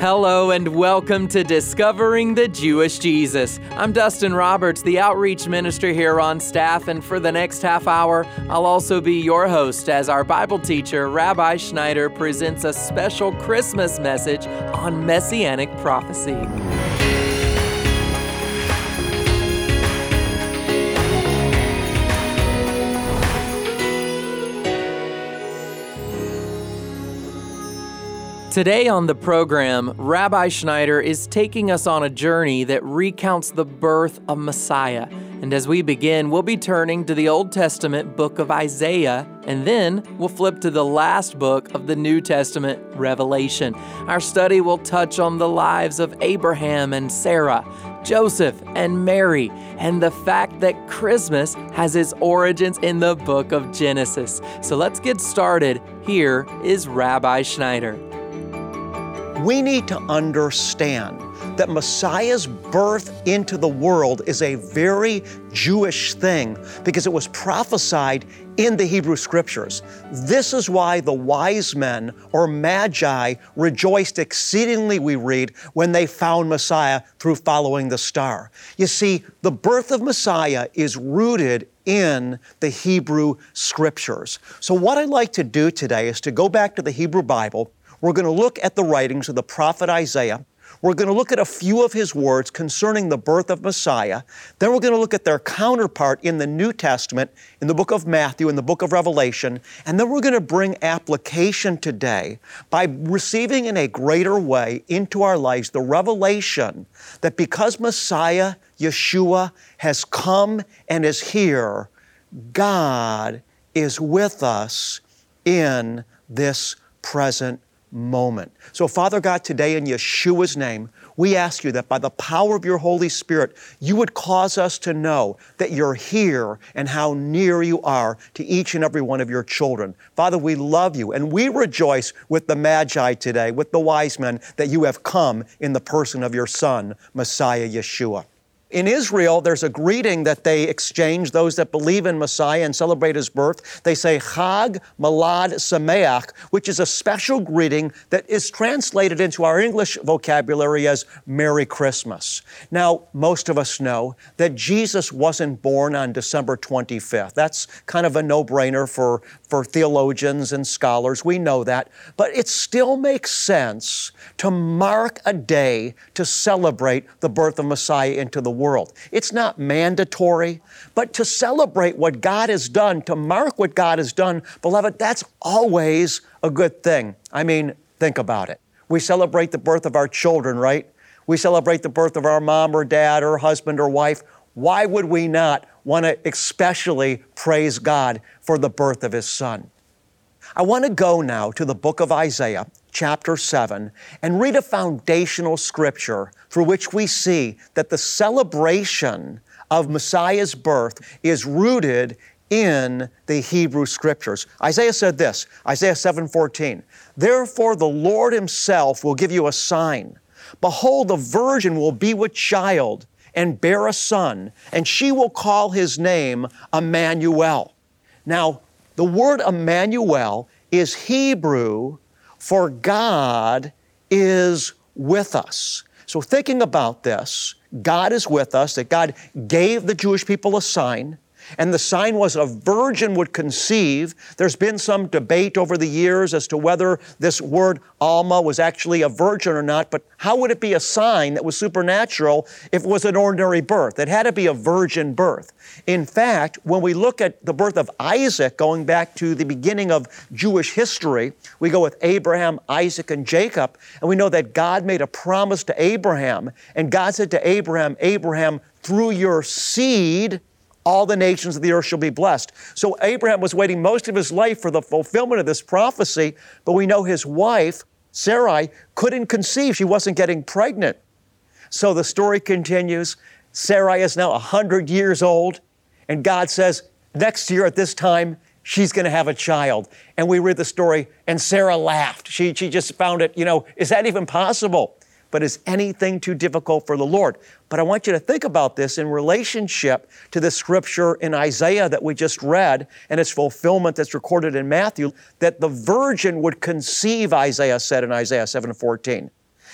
Hello and welcome to Discovering the Jewish Jesus. I'm Dustin Roberts, the outreach minister here on staff, and for the next half hour, I'll also be your host as our Bible teacher, Rabbi Schneider, presents a special Christmas message on messianic prophecy. Today on the program, Rabbi Schneider is taking us on a journey that recounts the birth of Messiah. And as we begin, we'll be turning to the Old Testament book of Isaiah, and then we'll flip to the last book of the New Testament, Revelation. Our study will touch on the lives of Abraham and Sarah, Joseph and Mary, and the fact that Christmas has its origins in the book of Genesis. So let's get started. Here is Rabbi Schneider we need to understand that Messiah's birth into the world is a very Jewish thing because it was prophesied in the Hebrew Scriptures. This is why the wise men or magi rejoiced exceedingly, we read, when they found Messiah through following the star. You see, the birth of Messiah is rooted in the Hebrew Scriptures. So, what I'd like to do today is to go back to the Hebrew Bible we're going to look at the writings of the prophet Isaiah. We're going to look at a few of his words concerning the birth of Messiah. Then we're going to look at their counterpart in the New Testament, in the book of Matthew, in the book of Revelation. And then we're going to bring application today by receiving in a greater way into our lives the revelation that because Messiah, Yeshua, has come and is here, God is with us in this present moment. So, Father God, today in Yeshua's name, we ask you that by the power of your Holy Spirit, you would cause us to know that you're here and how near you are to each and every one of your children. Father, we love you and we rejoice with the Magi today, with the wise men, that you have come in the person of your Son, Messiah Yeshua. In Israel, there's a greeting that they exchange, those that believe in Messiah and celebrate his birth. They say Chag Molad Sameach, which is a special greeting that is translated into our English vocabulary as Merry Christmas. Now, most of us know that Jesus wasn't born on December 25th. That's kind of a no brainer for, for theologians and scholars. We know that. But it still makes sense to mark a day to celebrate the birth of Messiah into the world. It's not mandatory, but to celebrate what God has done, to mark what God has done, beloved, that's always a good thing. I mean, think about it. We celebrate the birth of our children, right? We celebrate the birth of our mom or dad or husband or wife. Why would we not want to especially praise God for the birth of His Son? I want to go now to the book of Isaiah, chapter 7, and read a foundational scripture through which we see that the celebration of Messiah's birth is rooted in the Hebrew scriptures. Isaiah said this, Isaiah 7:14, "Therefore the Lord himself will give you a sign. Behold, the virgin will be with child and bear a son, and she will call his name Emmanuel." Now, the word Emmanuel is Hebrew for God is with us. So, thinking about this, God is with us, that God gave the Jewish people a sign and the sign was a virgin would conceive. There's been some debate over the years as to whether this word Alma was actually a virgin or not, but how would it be a sign that was supernatural if it was an ordinary birth? It had to be a virgin birth. In fact, when we look at the birth of Isaac, going back to the beginning of Jewish history, we go with Abraham, Isaac, and Jacob, and we know that God made a promise to Abraham, and God said to Abraham, Abraham, through your seed, all the nations of the earth shall be blessed. So Abraham was waiting most of his life for the fulfillment of this prophecy, but we know his wife, Sarai, couldn't conceive. She wasn't getting pregnant. So the story continues. Sarai is now 100 years old, and God says, next year at this time, she's going to have a child. And we read the story, and Sarah laughed. She, she just found it, you know, is that even possible? But is anything too difficult for the Lord? But I want you to think about this in relationship to the scripture in Isaiah that we just read and its fulfillment that's recorded in Matthew, that the virgin would conceive, Isaiah said in Isaiah 7:14.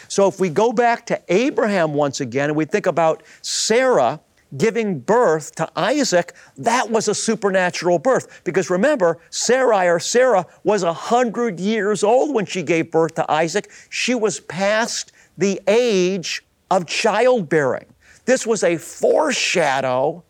So if we go back to Abraham once again and we think about Sarah, giving birth to Isaac, that was a supernatural birth. Because remember, Sarai or Sarah was 100 years old when she gave birth to Isaac. She was past the age of childbearing. This was a foreshadow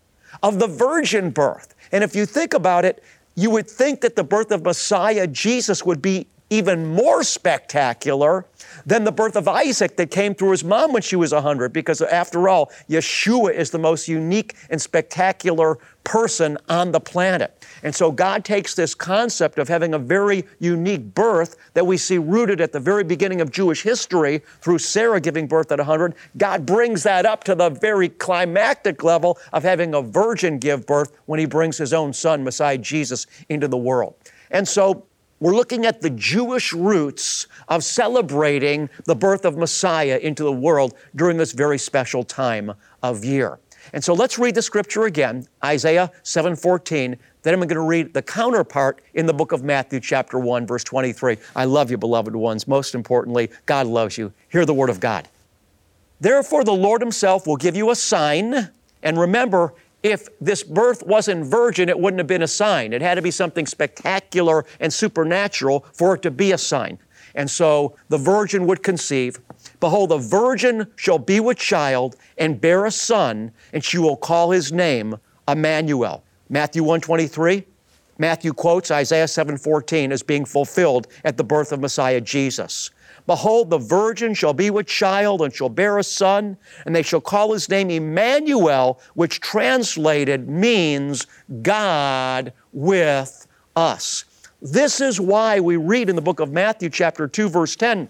of the virgin birth. And if you think about it, you would think that the birth of Messiah Jesus would be even more spectacular than the birth of Isaac that came through his mom when she was 100, because after all, Yeshua is the most unique and spectacular person on the planet. And so God takes this concept of having a very unique birth that we see rooted at the very beginning of Jewish history through Sarah giving birth at 100. God brings that up to the very climactic level of having a virgin give birth when he brings his own son, Messiah Jesus, into the world. And so we're looking at the Jewish roots of celebrating the birth of Messiah into the world during this very special time of year. And so let's read the scripture again, Isaiah 7:14. Then I'm going to read the counterpart in the book of Matthew chapter 1 verse 23. I love you beloved ones. Most importantly, God loves you. Hear the word of God. Therefore the Lord himself will give you a sign and remember if this birth wasn't virgin, it wouldn't have been a sign. It had to be something spectacular and supernatural for it to be a sign. And so the virgin would conceive. Behold, the virgin shall be with child and bear a son, and she will call his name Emmanuel. Matthew 123. Matthew quotes Isaiah 7:14 as being fulfilled at the birth of Messiah Jesus. Behold, the virgin shall be with child and shall bear a son, and they shall call his name Emmanuel, which translated means God with us. This is why we read in the book of Matthew, chapter 2, verse 10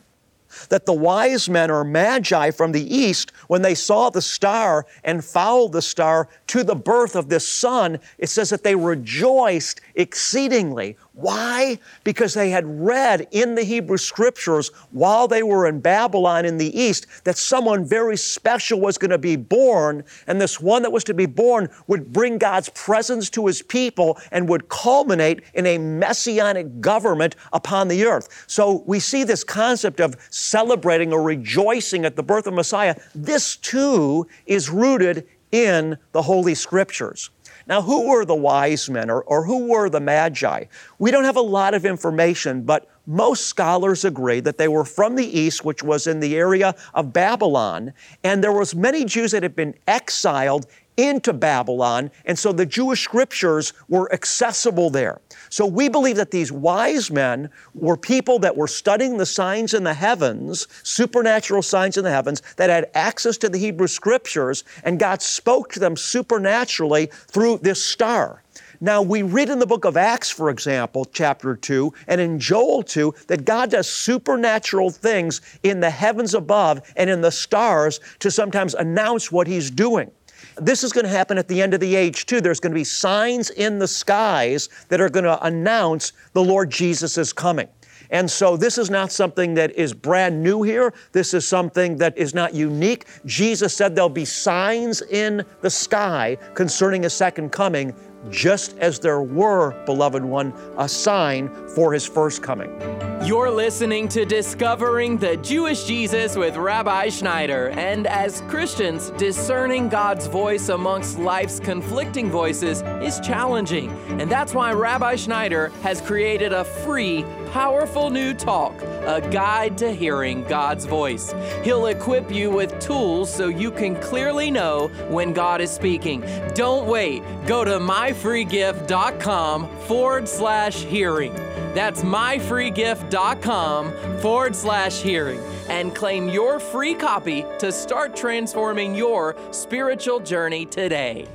that the wise men or magi from the east, when they saw the star and followed the star to the birth of this son, it says that they rejoiced exceedingly. Why? Because they had read in the Hebrew scriptures while they were in Babylon in the east that someone very special was going to be born, and this one that was to be born would bring God's presence to his people and would culminate in a messianic government upon the earth. So we see this concept of celebrating or rejoicing at the birth of Messiah. This too is rooted in the Holy Scriptures. Now, who were the wise men or, or who were the magi? We don't have a lot of information, but most scholars agree that they were from the east, which was in the area of Babylon, and there was many Jews that had been exiled into Babylon, and so the Jewish scriptures were accessible there. So we believe that these wise men were people that were studying the signs in the heavens, supernatural signs in the heavens, that had access to the Hebrew scriptures, and God spoke to them supernaturally through this star. Now, we read in the book of Acts, for example, chapter 2, and in Joel 2, that God does supernatural things in the heavens above and in the stars to sometimes announce what He's doing. This is going to happen at the end of the age too. There's going to be signs in the skies that are going to announce the Lord Jesus is coming. And so this is not something that is brand new here. This is something that is not unique. Jesus said there'll be signs in the sky concerning a second coming just as there were, beloved one, a sign for his first coming. You're listening to Discovering the Jewish Jesus with Rabbi Schneider. And as Christians, discerning God's voice amongst life's conflicting voices is challenging. And that's why Rabbi Schneider has created a free, powerful new talk, a guide to hearing God's voice. He'll equip you with tools so you can clearly know when God is speaking. Don't wait. Go to myfreegift.com forward slash hearing. That's myfreegift.com forward slash hearing and claim your free copy to start transforming your spiritual journey today.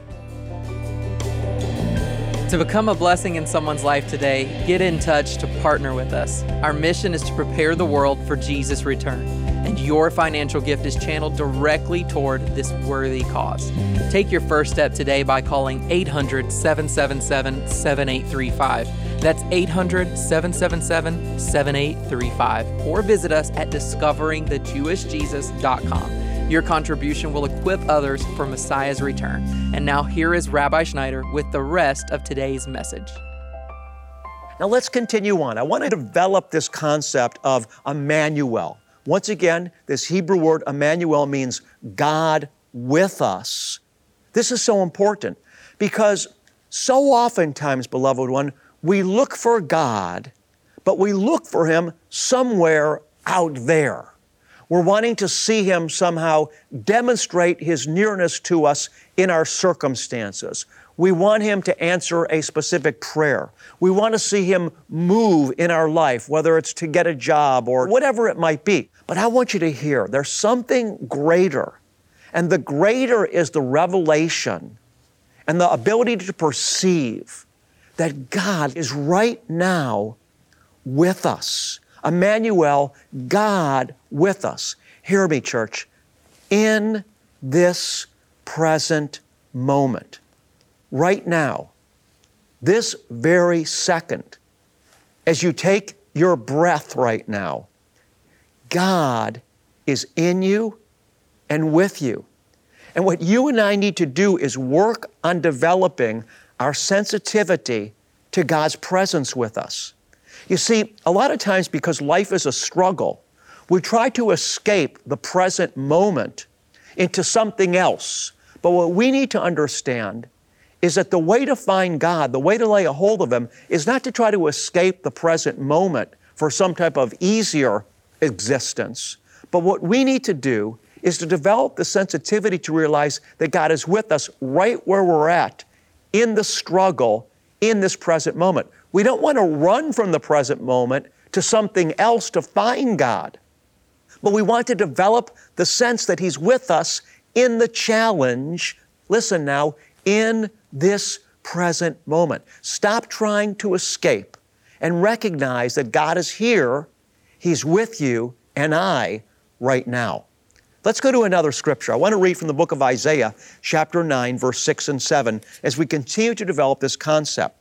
To become a blessing in someone's life today, get in touch to partner with us. Our mission is to prepare the world for Jesus' return, and your financial gift is channeled directly toward this worthy cause. Take your first step today by calling 800 777 7835. That's 800 777 7835, or visit us at discoveringthejewishjesus.com. Your contribution will equip others for Messiah's return. And now, here is Rabbi Schneider with the rest of today's message. Now, let's continue on. I want to develop this concept of Emmanuel, Once again, this Hebrew word Emmanuel means God with us. This is so important because so oftentimes, beloved one, we look for God, but we look for Him somewhere out there. We're wanting to see Him somehow demonstrate His nearness to us in our circumstances. We want Him to answer a specific prayer. We want to see Him move in our life, whether it's to get a job or whatever it might be. But I want you to hear there's something greater. And the greater is the revelation and the ability to perceive that God is right now with us. Emmanuel, God with us. Hear me, church. In this present moment, right now, this very second, as you take your breath right now, God is in you and with you. And what you and I need to do is work on developing our sensitivity to God's presence with us. You see, a lot of times because life is a struggle, we try to escape the present moment into something else. But what we need to understand is that the way to find God, the way to lay a hold of Him, is not to try to escape the present moment for some type of easier existence. But what we need to do is to develop the sensitivity to realize that God is with us right where we're at in the struggle in this present moment. We don't want to run from the present moment to something else to find God, but we want to develop the sense that He's with us in the challenge. Listen now, in this present moment. Stop trying to escape and recognize that God is here, He's with you and I right now. Let's go to another scripture. I want to read from the book of Isaiah, chapter 9, verse 6 and 7, as we continue to develop this concept.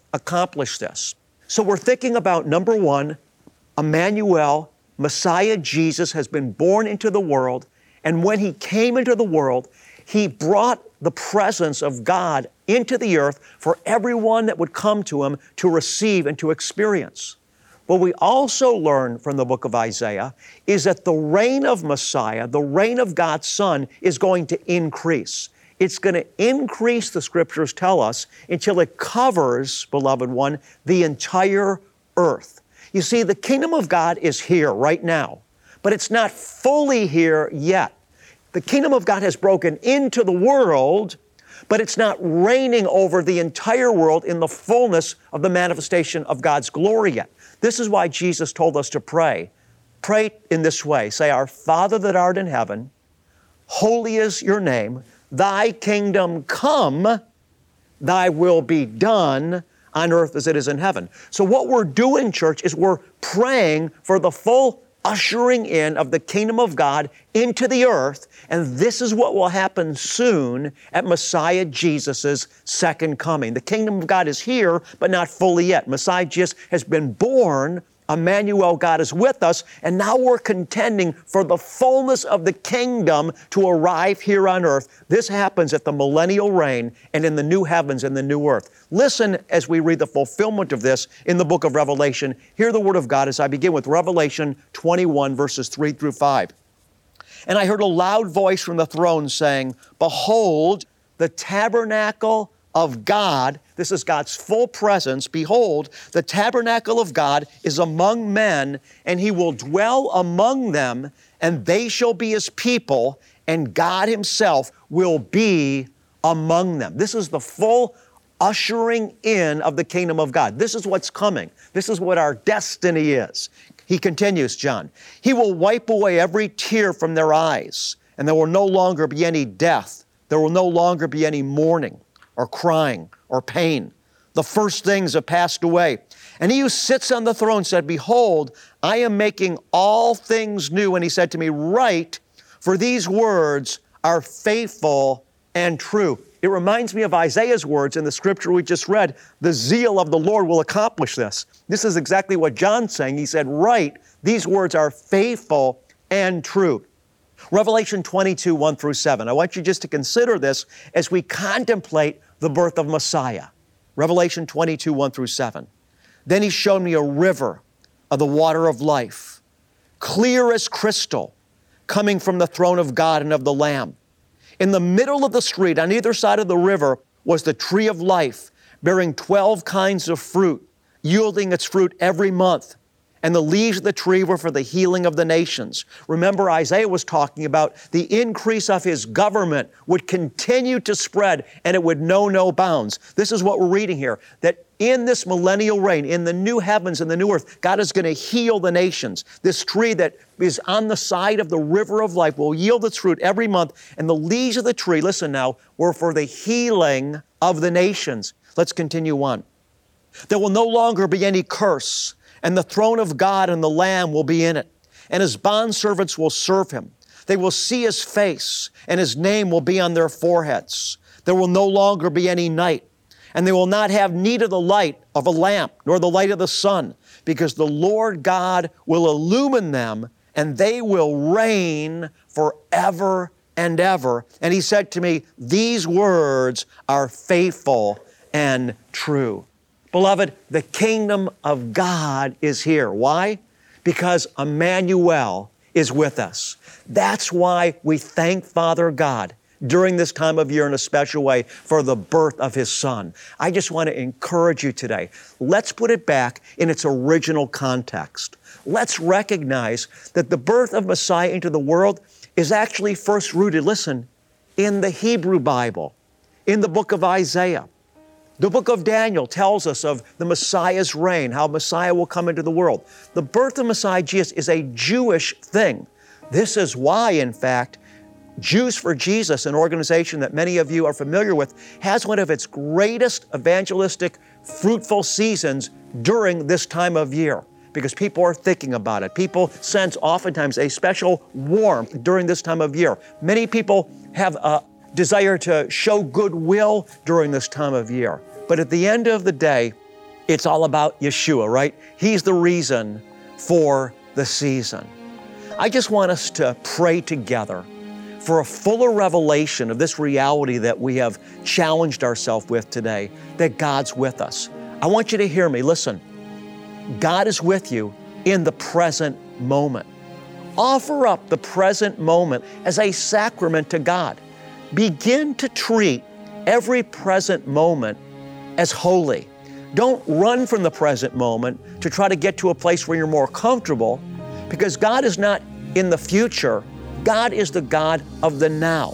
accomplish this. So we're thinking about number one, Emmanuel, Messiah Jesus has been born into the world, and when he came into the world, he brought the presence of God into the earth for everyone that would come to him to receive and to experience. What we also learn from the book of Isaiah is that the reign of Messiah, the reign of God's Son, is going to increase. It's going to increase, the scriptures tell us, until it covers, beloved one, the entire earth. You see, the kingdom of God is here right now, but it's not fully here yet. The kingdom of God has broken into the world, but it's not reigning over the entire world in the fullness of the manifestation of God's glory yet. This is why Jesus told us to pray. Pray in this way say, Our Father that art in heaven, holy is your name, thy kingdom come, thy will be done on earth as it is in heaven. So, what we're doing, church, is we're praying for the full ushering in of the kingdom of God into the earth. And this is what will happen soon at Messiah Jesus' second coming. The kingdom of God is here, but not fully yet. Messiah Jesus has been born Emmanuel, God is with us, and now we're contending for the fullness of the kingdom to arrive here on earth. This happens at the millennial reign and in the new heavens and the new earth. Listen as we read the fulfillment of this in the book of Revelation. Hear the word of God as I begin with Revelation 21, verses 3 through 5. And I heard a loud voice from the throne saying, Behold, the tabernacle of God, this is God's full presence. Behold, the tabernacle of God is among men, and he will dwell among them, and they shall be his people, and God himself will be among them. This is the full ushering in of the kingdom of God. This is what's coming. This is what our destiny is. He continues, John. He will wipe away every tear from their eyes, and there will no longer be any death. There will no longer be any mourning or crying or pain. The first things have passed away. And he who sits on the throne said, Behold, I am making all things new. And he said to me, Write, for these words are faithful and true. It reminds me of Isaiah's words in the scripture we just read the zeal of the Lord will accomplish this. This is exactly what John's saying. He said, Write, these words are faithful and true. Revelation 22, 1 through 7. I want you just to consider this as we contemplate the birth of Messiah. Revelation 22, 1 through 7. Then he showed me a river of the water of life, clear as crystal, coming from the throne of God and of the Lamb. In the middle of the street, on either side of the river, was the tree of life, bearing 12 kinds of fruit, yielding its fruit every month and the leaves of the tree were for the healing of the nations. Remember, Isaiah was talking about the increase of his government would continue to spread and it would know no bounds. This is what we're reading here that in this millennial reign, in the new heavens and the new earth, God is going to heal the nations. This tree that is on the side of the river of life will yield its fruit every month, and the leaves of the tree, listen now, were for the healing of the nations. Let's continue on. There will no longer be any curse and the throne of God and the Lamb will be in it, and his bondservants will serve him. They will see his face, and his name will be on their foreheads. There will no longer be any night, and they will not have need of the light of a lamp, nor the light of the sun, because the Lord God will illumine them, and they will reign forever and ever. And he said to me, These words are faithful and true. Beloved, the kingdom of God is here. Why? Because Emmanuel is with us. That's why we thank Father God during this time of year in a special way for the birth of His Son. I just want to encourage you today. Let's put it back in its original context. Let's recognize that the birth of Messiah into the world is actually first rooted, listen, in the Hebrew Bible, in the book of Isaiah. The book of Daniel tells us of the Messiah's reign, how Messiah will come into the world. The birth of Messiah Jesus is a Jewish thing. This is why, in fact, Jews for Jesus, an organization that many of you are familiar with, has one of its greatest evangelistic, fruitful seasons during this time of year because people are thinking about it. People sense oftentimes a special warmth during this time of year. Many people have a desire to show goodwill during this time of year. But at the end of the day, it's all about Yeshua, right? He's the reason for the season. I just want us to pray together for a fuller revelation of this reality that we have challenged ourselves with today that God's with us. I want you to hear me. Listen, God is with you in the present moment. Offer up the present moment as a sacrament to God. Begin to treat every present moment as holy. Don't run from the present moment to try to get to a place where you're more comfortable because God is not in the future. God is the God of the now.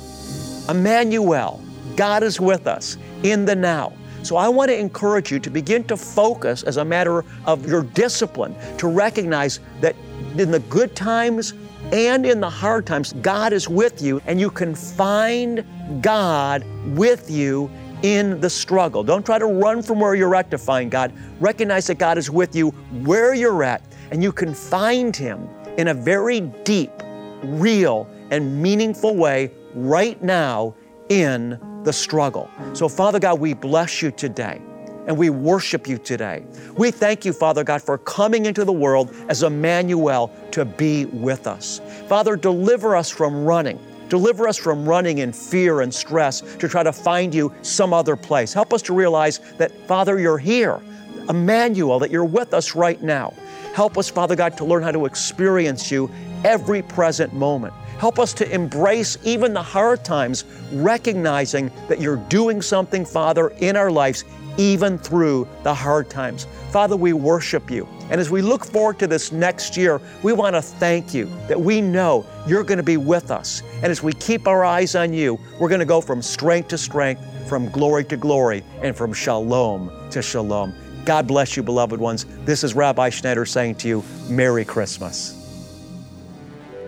Emmanuel, God is with us in the now. So I want to encourage you to begin to focus as a matter of your discipline to recognize that in the good times and in the hard times, God is with you and you can find God with you in the struggle. Don't try to run from where you're at to find God. Recognize that God is with you where you're at, and you can find Him in a very deep, real, and meaningful way right now in the struggle. So, Father God, we bless you today and we worship you today. We thank you, Father God, for coming into the world as Emmanuel to be with us. Father, deliver us from running. Deliver us from running in fear and stress to try to find you some other place. Help us to realize that, Father, you're here, Emmanuel, that you're with us right now. Help us, Father God, to learn how to experience you every present moment. Help us to embrace even the hard times, recognizing that you're doing something, Father, in our lives, even through the hard times. Father, we worship you. And as we look forward to this next year, we want to thank you that we know you're going to be with us. And as we keep our eyes on you, we're going to go from strength to strength, from glory to glory, and from shalom to shalom. God bless you, beloved ones. This is Rabbi Schneider saying to you, Merry Christmas.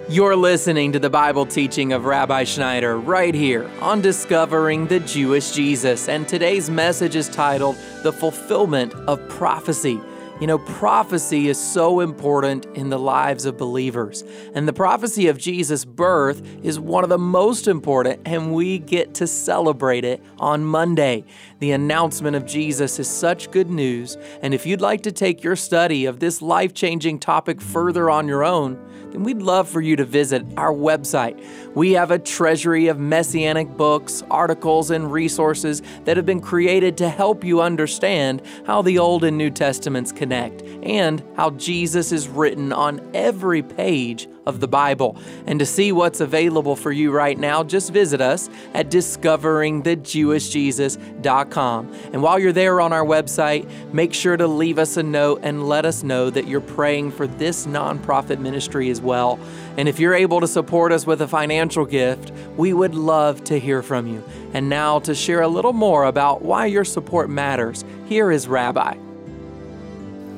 You're listening to the Bible teaching of Rabbi Schneider right here on Discovering the Jewish Jesus. And today's message is titled The Fulfillment of Prophecy. You know, prophecy is so important in the lives of believers. And the prophecy of Jesus' birth is one of the most important, and we get to celebrate it on Monday. The announcement of Jesus is such good news. And if you'd like to take your study of this life changing topic further on your own, then we'd love for you to visit our website. We have a treasury of messianic books, articles, and resources that have been created to help you understand how the Old and New Testaments connect and how Jesus is written on every page of the Bible. And to see what's available for you right now, just visit us at discoveringthejewishjesus.com. And while you're there on our website, make sure to leave us a note and let us know that you're praying for this nonprofit ministry as well. And if you're able to support us with a financial gift, we would love to hear from you. And now, to share a little more about why your support matters, here is Rabbi.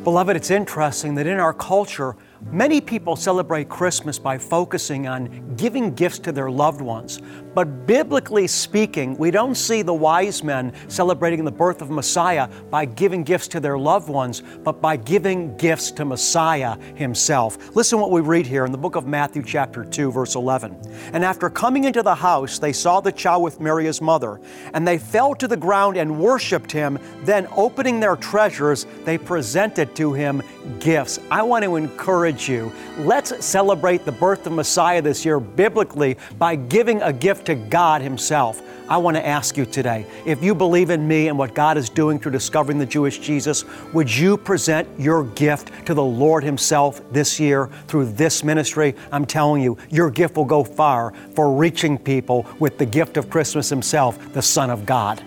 Beloved, it's interesting that in our culture, Many people celebrate Christmas by focusing on giving gifts to their loved ones. But biblically speaking, we don't see the wise men celebrating the birth of Messiah by giving gifts to their loved ones, but by giving gifts to Messiah himself. Listen what we read here in the book of Matthew, chapter 2, verse 11. And after coming into the house, they saw the child with Mary, his mother, and they fell to the ground and worshiped him. Then, opening their treasures, they presented to him gifts. I want to encourage you. Let's celebrate the birth of Messiah this year biblically by giving a gift to God Himself. I want to ask you today if you believe in me and what God is doing through discovering the Jewish Jesus, would you present your gift to the Lord Himself this year through this ministry? I'm telling you, your gift will go far for reaching people with the gift of Christmas Himself, the Son of God.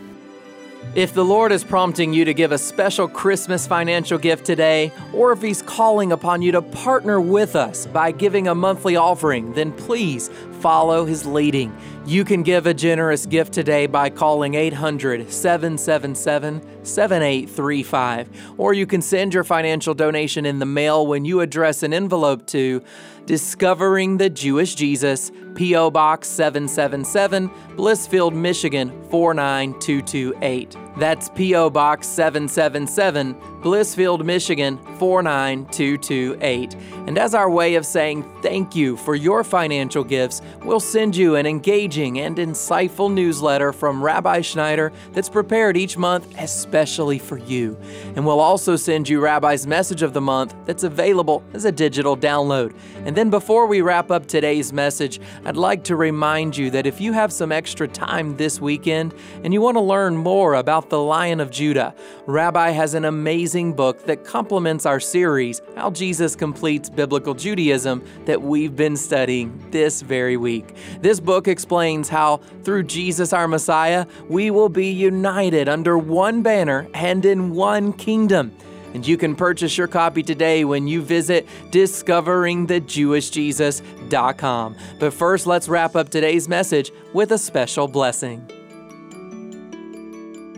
If the Lord is prompting you to give a special Christmas financial gift today, or if He's calling upon you to partner with us by giving a monthly offering, then please follow His leading. You can give a generous gift today by calling 800 777 7835, or you can send your financial donation in the mail when you address an envelope to Discovering the Jewish Jesus, P.O. Box 777, Blissfield, Michigan 49228. That's P.O. Box 777, Blissfield, Michigan 49228. And as our way of saying thank you for your financial gifts, we'll send you an engaging and insightful newsletter from Rabbi Schneider that's prepared each month especially for you. And we'll also send you Rabbi's message of the month that's available as a digital download. And then before we wrap up today's message, I'd like to remind you that if you have some extra time this weekend and you want to learn more about the Lion of Judah, Rabbi has an amazing book that complements our series, How Jesus Completes Biblical Judaism, that we've been studying this very week. This book explains how, through Jesus our Messiah, we will be united under one banner and in one kingdom. And you can purchase your copy today when you visit discoveringthejewishjesus.com. But first, let's wrap up today's message with a special blessing.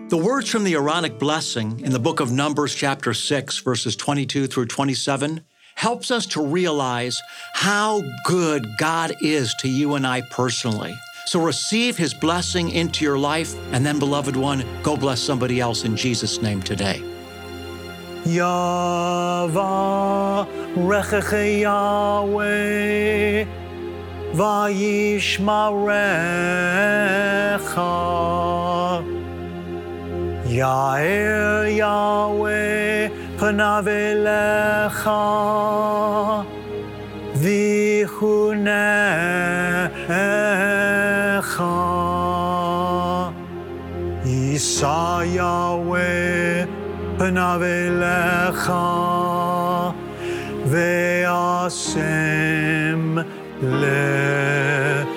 The words from the Aaronic blessing in the book of Numbers, chapter 6, verses 22 through 27, helps us to realize how good God is to you and I personally. So receive his blessing into your life, and then, beloved one, go bless somebody else in Jesus' name today. Yahweh vayishmarecha Yair Yahweh panav elecha vichunecha Yisa Yahweh panav elecha ve'asem lecha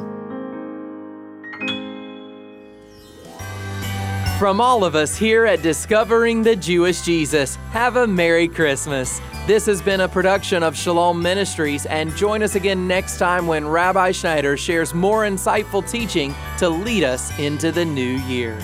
From all of us here at Discovering the Jewish Jesus, have a Merry Christmas. This has been a production of Shalom Ministries, and join us again next time when Rabbi Schneider shares more insightful teaching to lead us into the new year.